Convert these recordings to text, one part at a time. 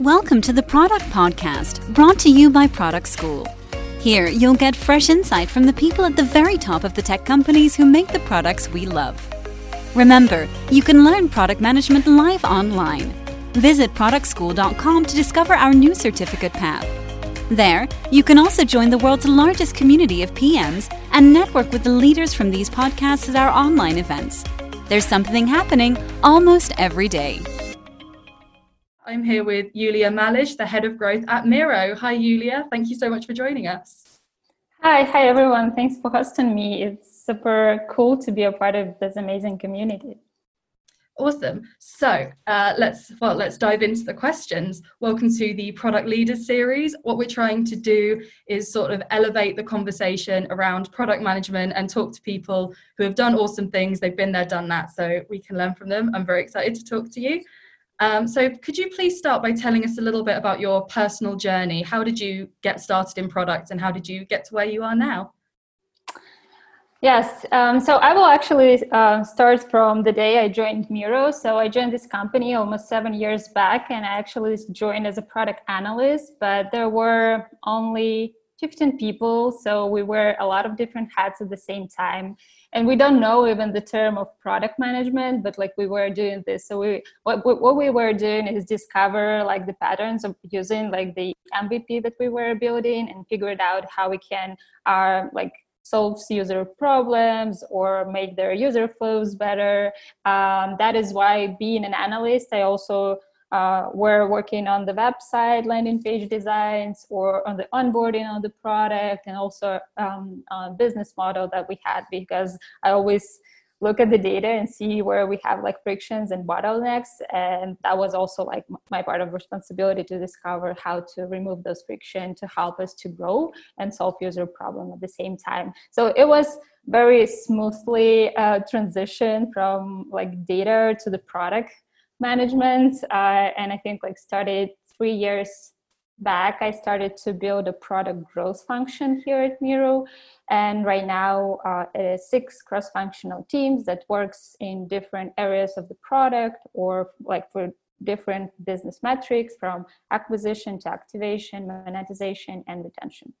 Welcome to the Product Podcast, brought to you by Product School. Here, you'll get fresh insight from the people at the very top of the tech companies who make the products we love. Remember, you can learn product management live online. Visit productschool.com to discover our new certificate path. There, you can also join the world's largest community of PMs and network with the leaders from these podcasts at our online events. There's something happening almost every day. I'm here with Yuliya Malysh, the head of growth at Miro. Hi, Yulia. Thank you so much for joining us. Hi, hi everyone. Thanks for hosting me. It's super cool to be a part of this amazing community. Awesome. So uh, let's well let's dive into the questions. Welcome to the Product Leaders series. What we're trying to do is sort of elevate the conversation around product management and talk to people who have done awesome things. They've been there, done that, so we can learn from them. I'm very excited to talk to you. Um, so, could you please start by telling us a little bit about your personal journey? How did you get started in product and how did you get to where you are now? Yes, um, so I will actually uh, start from the day I joined Miro. So, I joined this company almost seven years back and I actually joined as a product analyst, but there were only 15 people. So, we wear a lot of different hats at the same time and we don't know even the term of product management but like we were doing this. So we what, what we were doing is discover like the patterns of using like the mvp that we were building and figured out how we can uh, like solve user problems or make their user flows better. Um, that is why being an analyst i also uh, we're working on the website landing page designs or on the onboarding of the product and also um, business model that we had because i always look at the data and see where we have like frictions and bottlenecks and that was also like my part of responsibility to discover how to remove those friction to help us to grow and solve user problem at the same time. So it was very smoothly uh, transition from like data to the product management uh, and i think like started three years back i started to build a product growth function here at miro and right now uh, it is six cross-functional teams that works in different areas of the product or like for different business metrics from acquisition to activation monetization and retention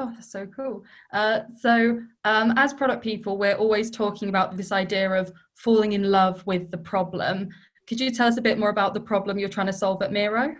Oh, that's so cool. Uh, so, um, as product people, we're always talking about this idea of falling in love with the problem. Could you tell us a bit more about the problem you're trying to solve at Miro?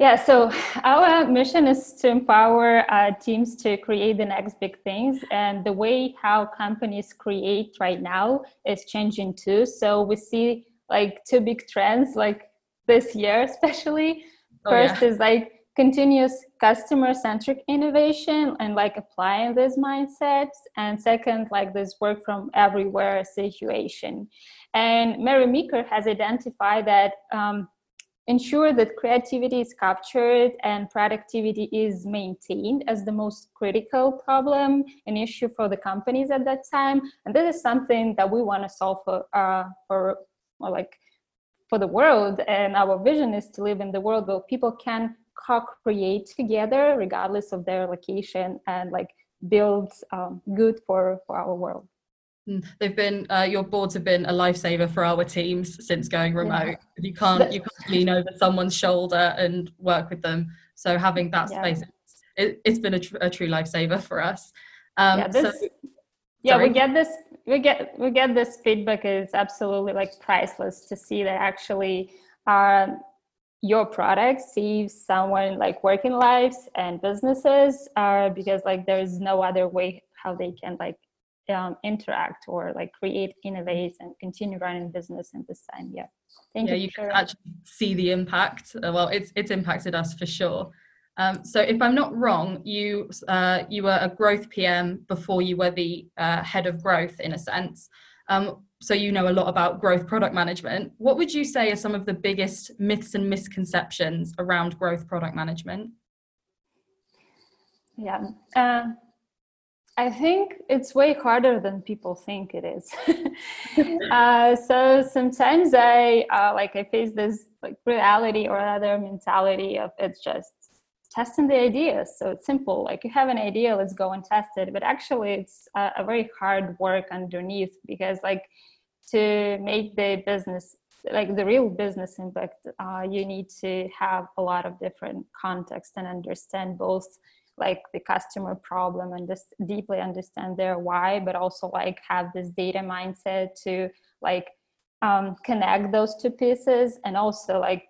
Yeah, so our mission is to empower uh, teams to create the next big things. And the way how companies create right now is changing too. So we see like two big trends, like this year especially. Oh, First yeah. is like continuous customer centric innovation and like applying these mindsets and second like this work from everywhere situation. And mary meeker has identified that um, ensure that creativity is captured and productivity is maintained as the most critical problem an issue for the companies at that time. And this is something that we want to solve for uh, for like for the world. And our vision is to live in the world where people can co-create together regardless of their location and like build um, good for for our world. Mm, they've been uh, your boards have been a lifesaver for our teams since going remote. Yeah. you can't you can't lean over someone's shoulder and work with them. So having that yeah. space it, has been a, tr- a, true lifesaver for us. Um, yeah, this, so, yeah we get this we get we get this feedback is absolutely like priceless to see that actually uh, your product saves someone like working lives and businesses uh, because like there's no other way how they can like um, interact or like create innovate and continue running business in this time yeah thank you. yeah, you, you can actually see the impact. Uh, well it's it's impacted us for sure. Um, so if i'm not wrong you uh, you were a growth pm before you were the uh, head of growth in a sense um, so you know a lot about growth product management. What would you say are some of the biggest myths and misconceptions around growth product management? Yeah, uh, I think it's way harder than people think it is. uh, so sometimes I uh, like I face this like reality or other mentality of it's just testing the ideas. So it's simple. Like you have an idea, let's go and test it. But actually, it's a, a very hard work underneath because like to make the business like the real business impact uh, you need to have a lot of different context and understand both like the customer problem and just deeply understand their why but also like have this data mindset to like um, connect those two pieces and also like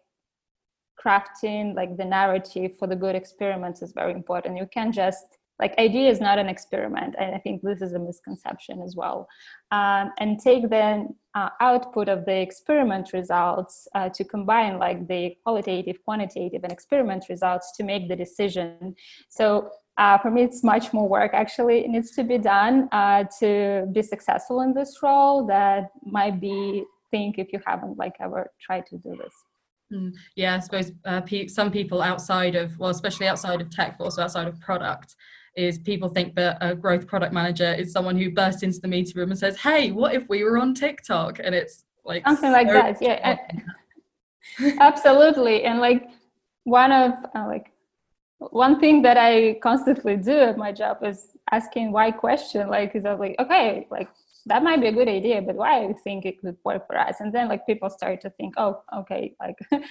crafting like the narrative for the good experiments is very important. You can't just like idea is not an experiment and i think this is a misconception as well. Um, and take the uh, output of the experiment results uh, to combine like the qualitative quantitative and experiment results to make the decision. So uh, for me it's much more work actually needs to be done uh, to be successful in this role that might be think if you haven't like ever tried to do this yeah, I suppose uh, pe- some people outside of, well, especially outside of tech, but also outside of product, is people think that a growth product manager is someone who bursts into the meeting room and says, "Hey, what if we were on TikTok?" And it's like something like that. Yeah, absolutely. And like one of uh, like one thing that I constantly do at my job is asking why question. Like, is that like okay, like that might be a good idea, but why I think it could work for us? And then like people start to think, oh, okay, like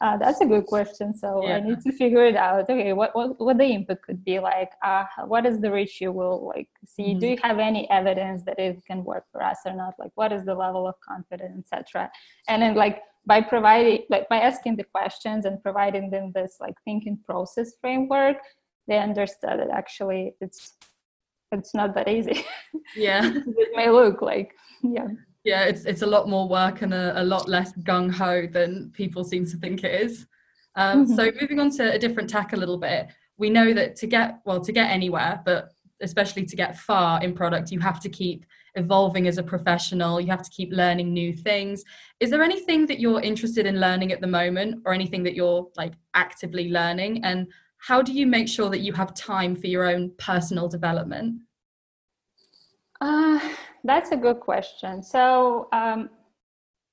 uh, that's a good question. So yeah. I need to figure it out. Okay, what, what what the input could be like? Uh, what is the reach you will like see? Mm-hmm. Do you have any evidence that it can work for us or not? Like what is the level of confidence, etc. And then like by providing like by asking the questions and providing them this like thinking process framework, they understood that actually it's it's not that easy. Yeah. it may look like, yeah. Yeah, it's it's a lot more work and a, a lot less gung ho than people seem to think it is. Um, mm-hmm. So moving on to a different tack a little bit, we know that to get well to get anywhere, but especially to get far in product, you have to keep evolving as a professional. You have to keep learning new things. Is there anything that you're interested in learning at the moment, or anything that you're like actively learning? And how do you make sure that you have time for your own personal development? Uh, that's a good question. So um,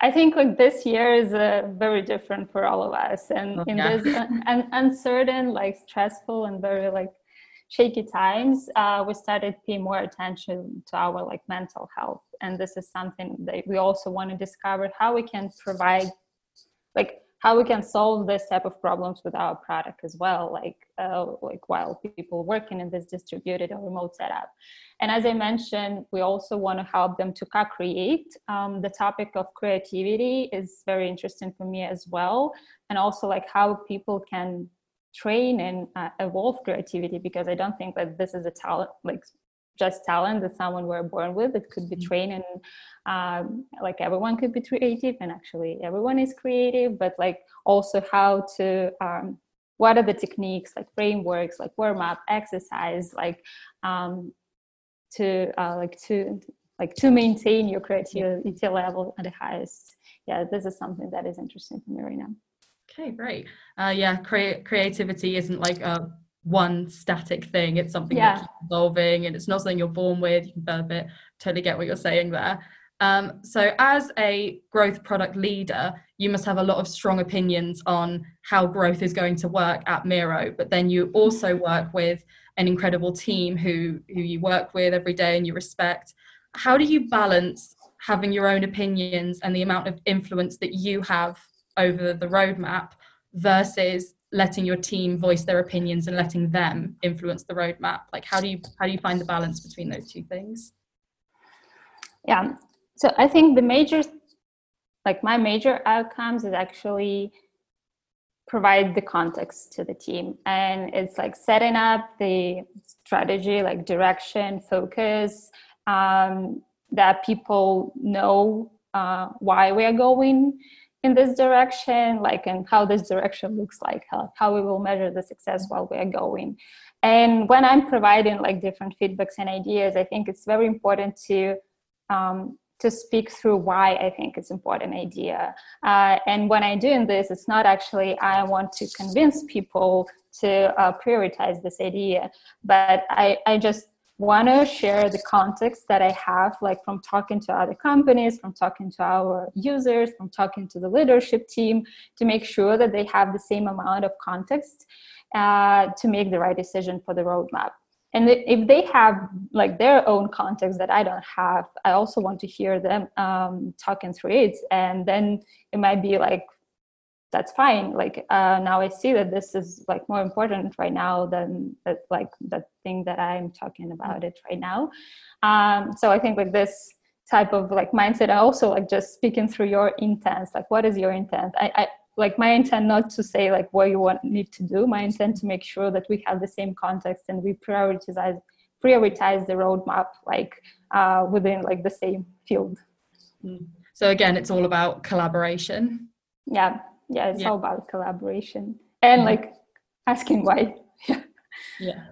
I think like this year is uh, very different for all of us, and in this un- uncertain, like stressful, and very like shaky times, uh, we started paying more attention to our like mental health, and this is something that we also want to discover how we can provide like how we can solve this type of problems with our product as well like uh, like while people working in this distributed or remote setup. And as i mentioned we also want to help them to co-create. Um, the topic of creativity is very interesting for me as well and also like how people can train and uh, evolve creativity because i don't think that this is a talent like just talent that someone were born with it could be mm-hmm. trained and um, like everyone could be creative and actually everyone is creative but like also how to um, what are the techniques like frameworks like warm up exercise like um, to uh, like to like to maintain your creativity level at the highest. Yeah this is something that is interesting for me right now. Okay great. Uh, yeah cre- creativity isn't like a one static thing. It's something yeah. that's evolving and it's not something you're born with. You can develop it. Totally get what you're saying there. Um, so, as a growth product leader, you must have a lot of strong opinions on how growth is going to work at Miro. But then you also work with an incredible team who who you work with every day and you respect. How do you balance having your own opinions and the amount of influence that you have over the roadmap versus letting your team voice their opinions and letting them influence the roadmap? Like how do you how do you find the balance between those two things? Yeah. So i think the major like my major outcomes is actually provide the context to the team. And it's like setting up the strategy like direction focus um, that people know uh, why we are going in this direction like and how this direction looks like how, how we will measure the success while we are going. And when i'm providing like different feedbacks and ideas i think it's very important to um, to speak through why i think it's important idea. Uh, and when i'm doing this it's not actually i want to convince people to uh, prioritize this idea but i i just want to share the context that I have, like from talking to other companies, from talking to our users, from talking to the leadership team, to make sure that they have the same amount of context uh, to make the right decision for the roadmap. and if they have like their own context that i don't have i also want to hear them um, talking through it and then it might be like that's fine. Like uh, now i see that this is like more important right now than that like the thing that i'm talking about it right now. Um, so i think with this type of like mindset I also like just speaking through your intent like what is your intent? I, I like my intent not to say like what you want need to do. My intent to make sure that we have the same context and we prioritize prioritize the roadmap like uh, within like the same field. Hmm. so again it's all about collaboration. Yeah yeah it's yeah. all about collaboration and mm-hmm. like asking why yeah yeah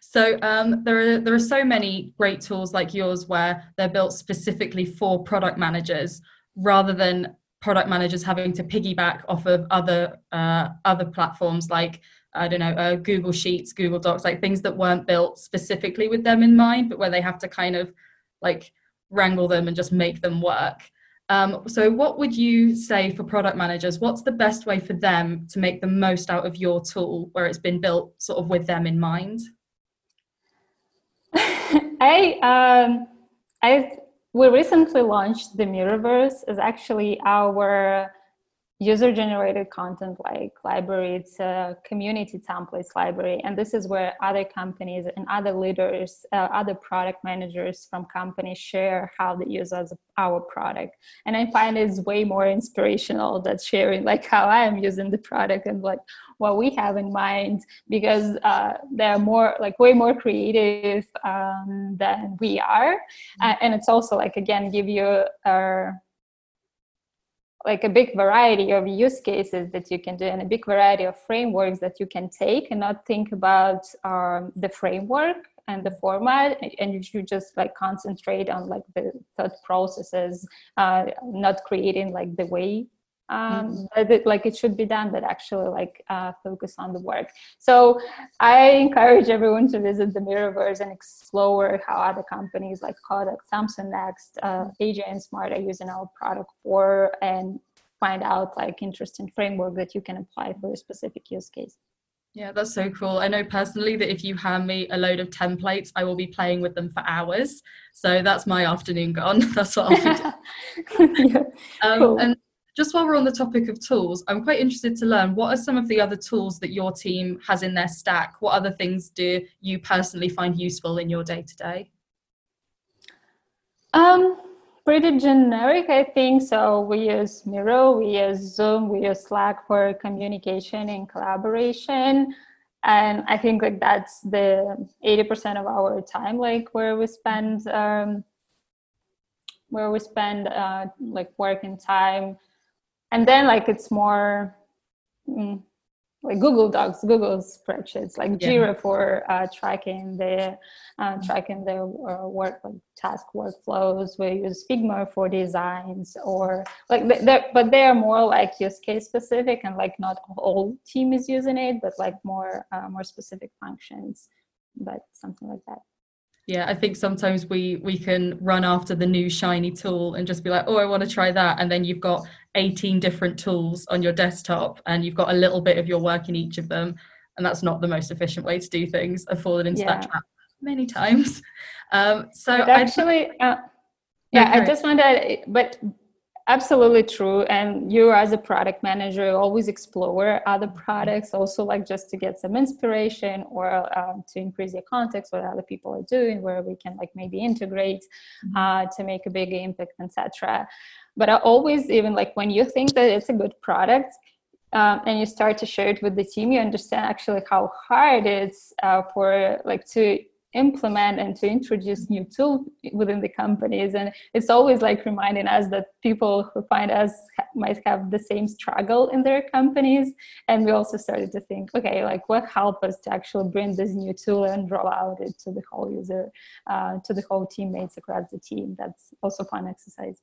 so um, there are there are so many great tools like yours where they're built specifically for product managers rather than product managers having to piggyback off of other uh, other platforms like I don't know uh, Google Sheets, Google Docs, like things that weren't built specifically with them in mind, but where they have to kind of like wrangle them and just make them work. Um, so, what would you say for product managers? What's the best way for them to make the most out of your tool where it's been built sort of with them in mind? I um, I we recently launched the Miroverse is actually our user generated content like library it's a community templates library. And this is where other companies and other leaders uh, other product managers from companies share how they use our product. And i find it's way more inspirational that sharing like how i am using the product and like what we have in mind because uh, they're more like way more creative um, than we are. Mm-hmm. uh, and it's also like again give you a like a big variety of use cases that you can do and a big variety of frameworks that you can take and not think about um, the framework and the format. And you just like concentrate on like the thought processes uh, not creating like the way um, mm-hmm. it, like it should be done but actually like uh, focus on the work so i encourage everyone to visit the miroverse and explore how other companies like kodak samsung next uh, AJ and smart are using our product for and find out like interesting framework that you can apply for a specific use case yeah, that's so cool. I know personally that if you hand me a load of templates, I will be playing with them for hours. So that's my afternoon gone. that's what I'll be doing. yeah, um, cool. And just while we're on the topic of tools, I'm quite interested to learn what are some of the other tools that your team has in their stack? What other things do you personally find useful in your day to day? Um, pretty generic, I think. So we use Miro, we use Zoom, we use Slack for communication and collaboration. And I think like that's the 80% of our time, like where we spend um, where we spend uh, like working time and then like it's more mm, like Google Docs, Google spreadsheets, like yeah. Jira for uh, tracking the uh, tracking the uh, work like task workflows. We use Figma for designs, or like they're, but they are more like use case specific, and like not all team is using it, but like more uh, more specific functions, but something like that yeah i think sometimes we we can run after the new shiny tool and just be like oh i want to try that and then you've got 18 different tools on your desktop and you've got a little bit of your work in each of them and that's not the most efficient way to do things i've fallen into yeah. that trap many times um so actually uh, yeah okay. i just want to but absolutely true and you as a product manager always explore other products also like just to get some inspiration or um, to increase your context what other people are doing where we can like maybe integrate mm-hmm. uh, to make a big impact etc but i always even like when you think that it's a good product um, and you start to share it with the team you understand actually how hard it is uh, for like to implement and to introduce new tools within the companies. And it's always like reminding us that people who find us might have the same struggle in their companies. And we also started to think okay like what help us to actually bring this new tool and roll out it to the whole user uh, to the whole teammates across the team? That's also fun exercise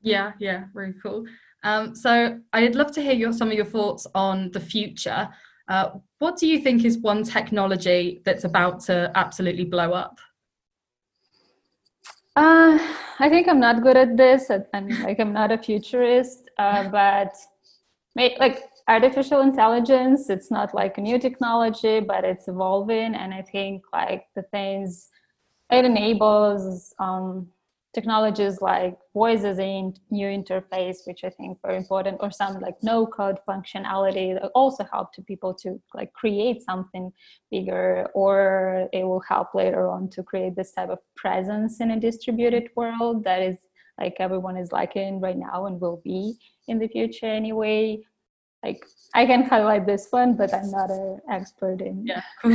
yeah yeah very cool um, so i'd love to hear your, some of your thoughts on the future uh, what do you think is one technology that's about to absolutely blow up? Uh, I think I'm not good at this. I'm like I'm not a futurist, uh, but like artificial intelligence it's not like a new technology but it's evolving and i think like the things it enables um, technologies like voices in new interface which i think very important or some like no code functionality that also help to people to like create something bigger or it will help later on to create this type of presence in a distributed world that is like everyone is liking right now and will be in the future anyway. Like i can highlight this one but i'm not an expert in yeah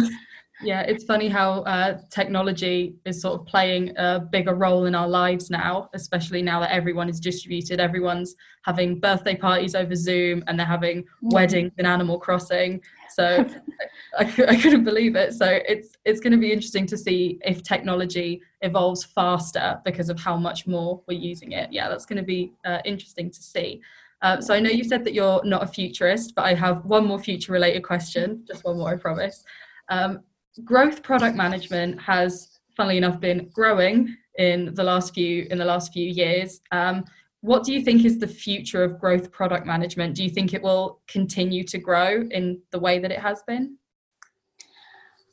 yeah it's funny how uh, technology is sort of playing a bigger role in our lives now especially now that everyone is distributed. Everyone's having birthday parties over zoom and they're having mm. weddings in animal crossing. So I, I couldn't believe it. So it's it's going to be interesting to see if technology evolves faster because of how much more we're using it. Yeah that's going to be uh, interesting to see. Uh, so I know you said that you're not a futurist, but I have one more future related question, just one more, I promise. Um, growth product management has, funnily enough, been growing in the last few in the last few years. Um, what do you think is the future of growth product management? Do you think it will continue to grow in the way that it has been?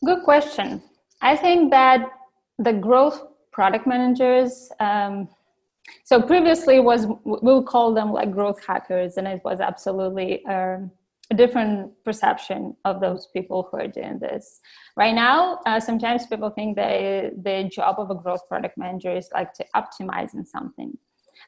Good question. I think that the growth product managers. Um, so previously was we'll call them like growth hackers, and it was absolutely. Um, a different perception of those people who are doing this. Right now, uh, sometimes people think that the job of a growth product manager is like to optimize in something.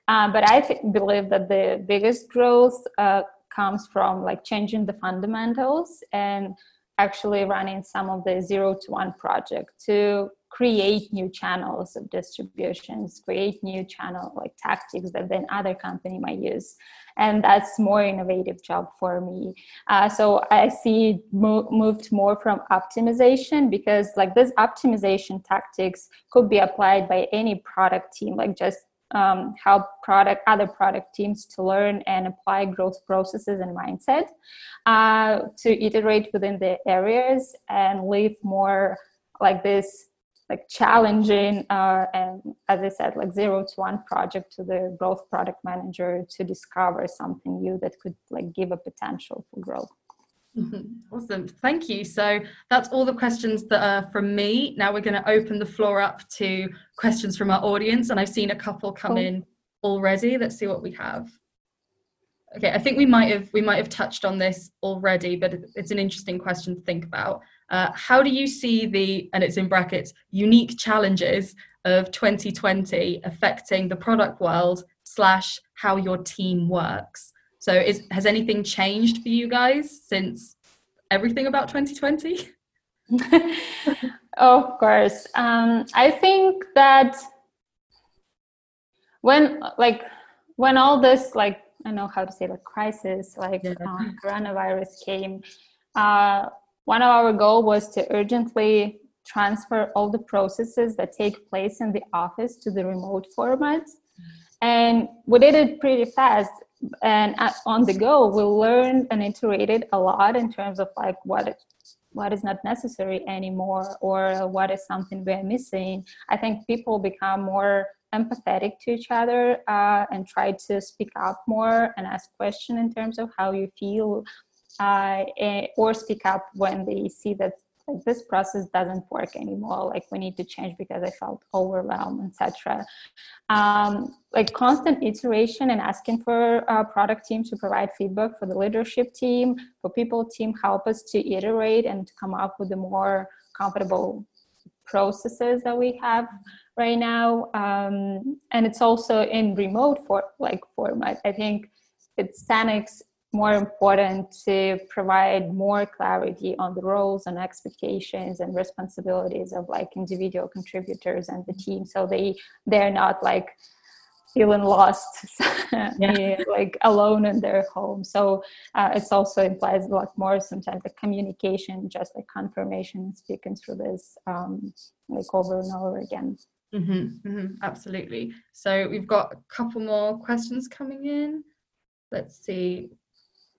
Uh, but I th- believe that the biggest growth uh, comes from like changing the fundamentals and actually running some of the zero to one project to create new channels of distributions, create new channel like tactics that then other company might use. And that's more innovative job for me. Uh, so i see mo- moved more from optimization because like this optimization tactics could be applied by any product team like just um, help product other product teams to learn and apply growth processes and mindset uh, to iterate within the areas and leave more like this like challenging uh, and as i said like zero to one project to the growth product manager to discover something new that could like give a potential for growth. Mm-hmm. awesome. Thank you. So that's all the questions that are from me. Now we're going to open the floor up to questions from our audience and i've seen a couple come cool. in already. Let's see what we have okay i think we might have we might have touched on this already but it's an interesting question to think about uh, how do you see the, and it's in brackets, unique challenges of 2020 affecting the product world slash how your team works? So is, has anything changed for you guys since everything about 2020? of course. Um, I think that when like when all this like I know how to say like crisis like yeah. um, coronavirus came, uh, one of our goal was to urgently transfer all the processes that take place in the office to the remote format. And we did it pretty fast. And on the go, we learned and iterated a lot in terms of like what what is not necessary anymore or what is something we're missing. I think people become more empathetic to each other uh, and try to speak up more and ask questions in terms of how you feel uh, eh, or speak up when they see that like, this process doesn't work anymore like we need to change because i felt overwhelmed etc um, like constant iteration and asking for our product team to provide feedback for the leadership team for people team help us to iterate and to come up with the more comfortable processes that we have right now um, and it's also in remote for like format. I think it's 10x more important to provide more clarity on the roles and expectations and responsibilities of like individual contributors and the team so they they're not like feeling lost yeah. like alone in their home. So uh, it's also implies a lot more sometimes the communication just like confirmation speaking through this um, like over and over again mm-hmm, mm-hmm, absolutely so we've got a couple more questions coming in let's see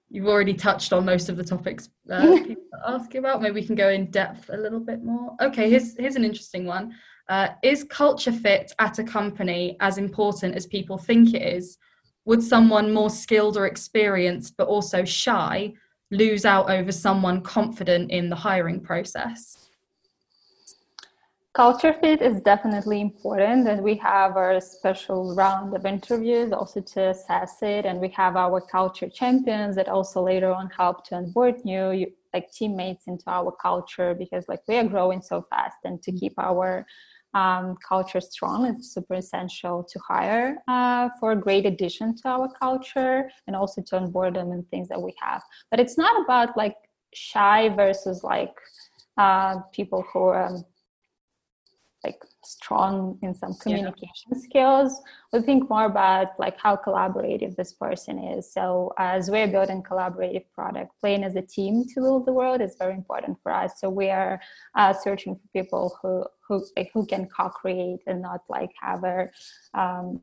you've already touched on most of the topics uh, people are asking about. Maybe we can go in depth a little bit more. Okay, here's here's an interesting one. Uh, is culture fit at a company as important as people think it is? Would someone more skilled or experienced, but also shy, lose out over someone confident in the hiring process? Culture fit is definitely important, and we have our special round of interviews also to assess it. And we have our culture champions that also later on help to onboard new like teammates into our culture because like we are growing so fast, and to keep our um, culture strong it's super essential to hire uh, for a great addition to our culture and also to onboard them and things that we have. But it's not about like shy versus like uh, people who are. Um, strong in some communication yeah. skills. We think more about like how collaborative this person is. So as we're building collaborative product playing as a team to rule the world is very important for us. So we are uh, searching for people who who who can co-create and not like have a um,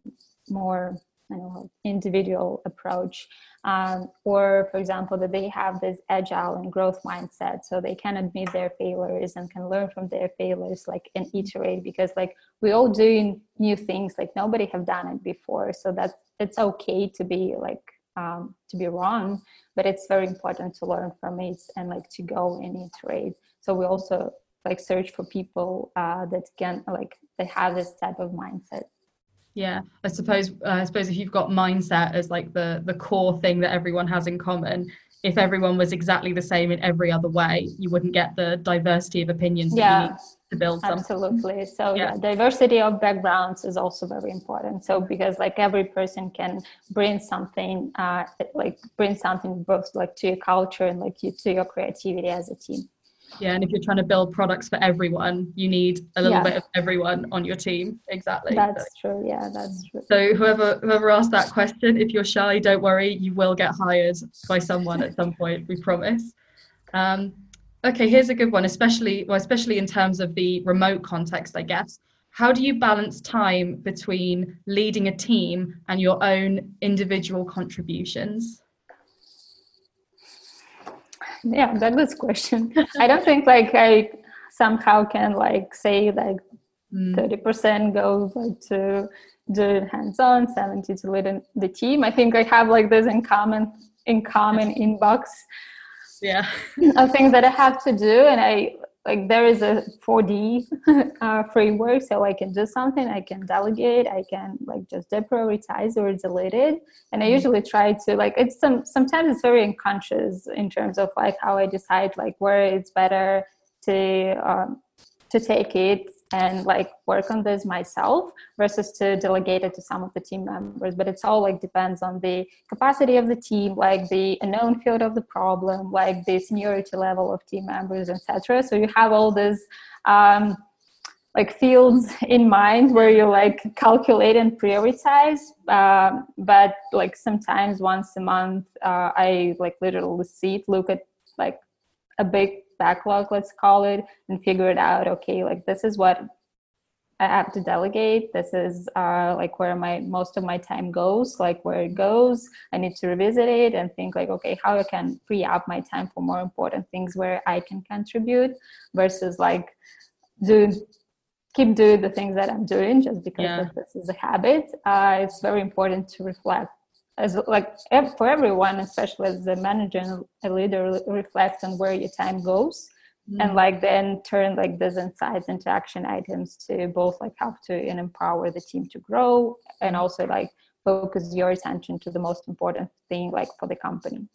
more know, individual approach. Um, or, for example, that they have this agile and growth mindset, so they can admit their failures and can learn from their failures, like and iterate. Because like we all doing new things, like nobody have done it before, so that's it's okay to be like um, to be wrong, but it's very important to learn from it and like to go and iterate. So we also like search for people uh, that can like they have this type of mindset yeah i suppose uh, i suppose if you've got mindset as like the the core thing that everyone has in common if everyone was exactly the same in every other way you wouldn't get the diversity of opinions yeah to build something. absolutely so yeah. yeah. diversity of backgrounds is also very important so because like every person can bring something uh like bring something both like to your culture and like you to your creativity as a team yeah and if you're trying to build products for everyone you need a little yeah. bit of everyone on your team. Exactly. That's so, true. Yeah that's true. So whoever whoever asked that question if you're shy don't worry you will get hired by someone at some point we promise. Um, okay here's a good one especially well especially in terms of the remote context i guess. How do you balance time between leading a team and your own individual contributions yeah that's a question. I don't think like i somehow can like say like mm. 30% goes like to do hands-on 70 to lead the team. I think i have like this in common in common inbox. Yeah. Of things that i have to do and i like there is a 4d uh, framework so i can do something i can delegate i can like just deprioritize or delete it and i mm-hmm. usually try to like it's some sometimes it's very unconscious in terms of like how i decide like where it's better to um, to take it and like work on this myself versus to delegate it to some of the team members. But it's all like depends on the capacity of the team like the unknown field of the problem like the seniority level of team members etc so you have all this um, like fields in mind where you like calculate and prioritize. Um, but like sometimes once a month uh, i like literally sit look at like a big backlog let's call it and figure it out okay like this is what i have to delegate. This is uh, like where my most of my time goes like where it goes. I need to revisit it and think like okay how i can free up my time for more important things where i can contribute versus like do keep doing the things that i'm doing just because yeah. this is a habit. Uh, it's very important to reflect as like for everyone especially as a manager and a leader reflect on where your time goes mm. and like then turn like those insights into action items to both like help to and empower the team to grow and also like focus your attention to the most important thing like for the company.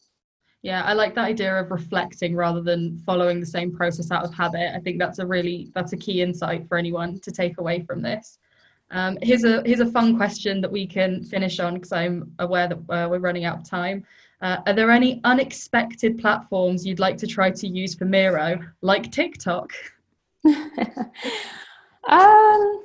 Yeah i like that idea of reflecting rather than following the same process out of habit. I think that's a really that's a key insight for anyone to take away from this um, here's a here's a fun question that we can finish on because I'm aware that uh, we're running out of time. Uh, are there any unexpected platforms you'd like to try to use for Miro, like TikTok? um,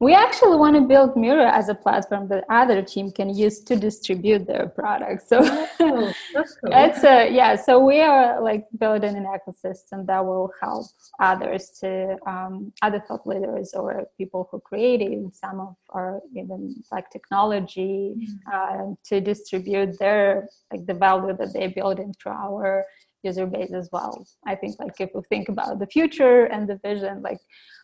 we actually want to build Miro as a platform that other team can use to distribute their products. So oh, that's cool. it's a yeah. So we are like building an ecosystem that will help others to um, other thought leaders or people who created some of our even like technology mm-hmm. uh, to distribute their like the value that they build into our user base as well. I think like if we think about the future and the vision, like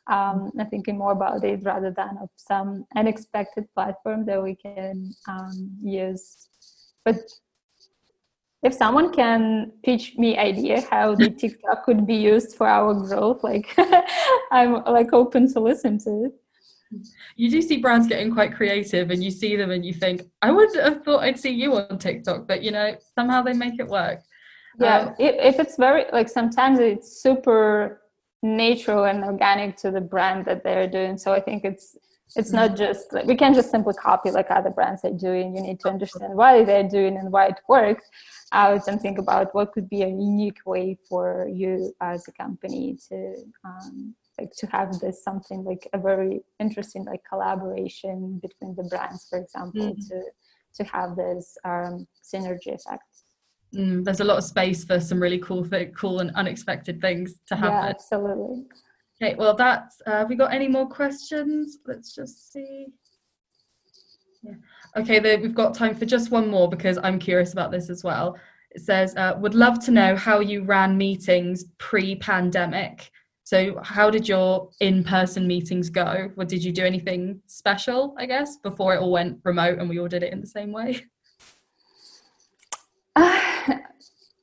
um, I'm thinking more about it rather than of some unexpected platform that we can um, use. But if someone can pitch me idea how the TikTok could be used for our growth, like I'm like open to listen to it. You do see brands getting quite creative, and you see them, and you think, I would have thought I'd see you on TikTok, but you know, somehow they make it work. Yeah, um, if, if it's very like sometimes it's super natural and organic to the brand that they're doing. So I think it's it's not mm-hmm. just like we can't just simply copy like other brands are doing you need to understand why they're doing and why it works out and think about what could be a unique way for you as a company to um, like to have this something like a very interesting like collaboration between the brands for example mm-hmm. to to have this um, synergy effect mm, there's a lot of space for some really cool cool and unexpected things to happen yeah, absolutely Okay, well, that's. Uh, have we got any more questions? Let's just see. Yeah. Okay, the, we've got time for just one more because I'm curious about this as well. It says, uh, would love to know how you ran meetings pre pandemic. So, how did your in person meetings go? Or did you do anything special, I guess, before it all went remote and we all did it in the same way?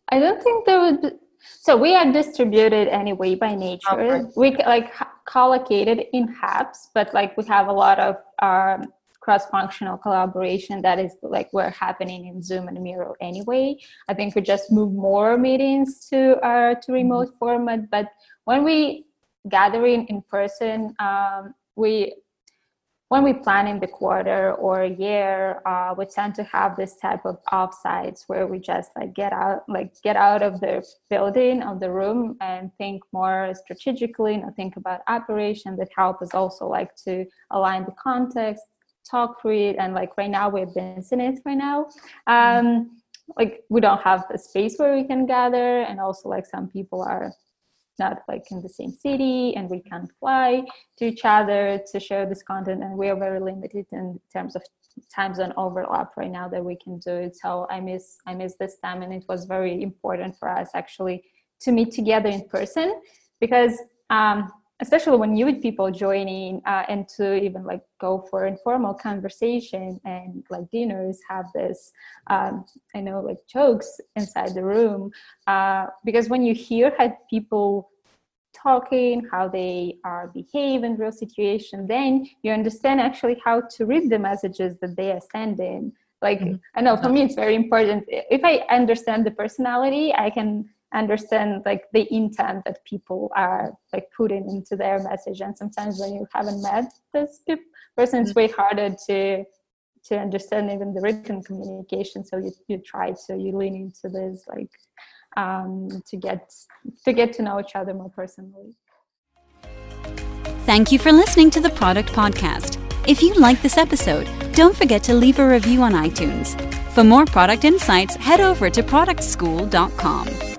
I don't think there would Be, so we are distributed anyway by nature. Okay. We like collocated in hubs, but like we have a lot of um, cross-functional collaboration that is like we're happening in Zoom and Miro anyway. I think we just move more meetings to our uh, to remote mm-hmm. format, but when we gathering in person, um, we when we plan in the quarter or a year, uh, we tend to have this type of offsites where we just like get out, like get out of the building, of the room, and think more strategically and think about operation that help us also like to align the context, talk through it, and like right now we're in it right now. Um, like we don't have a space where we can gather, and also like some people are not like in the same city and we can't fly to each other to share this content and we are very limited in terms of time zone overlap right now that we can do it. So i miss i miss this time and it was very important for us actually to meet together in person because um, especially when new people joining uh, and to even like go for informal conversation and like dinners have this um, i know like jokes inside the room uh, because when you hear how people talking how they are behave in real situation then you understand actually how to read the messages that they are sending. Like mm-hmm. i know for me it's very important. If i understand the personality i can understand like the intent that people are like putting into their message. And sometimes when you haven't met this person it's mm-hmm. way harder to to understand even the written communication. So you, you try so you lean into this like um, to get to get to know each other more personally. Thank you for listening to the product podcast. If you like this episode don't forget to leave a review on itunes. For more product insights head over to productschool.com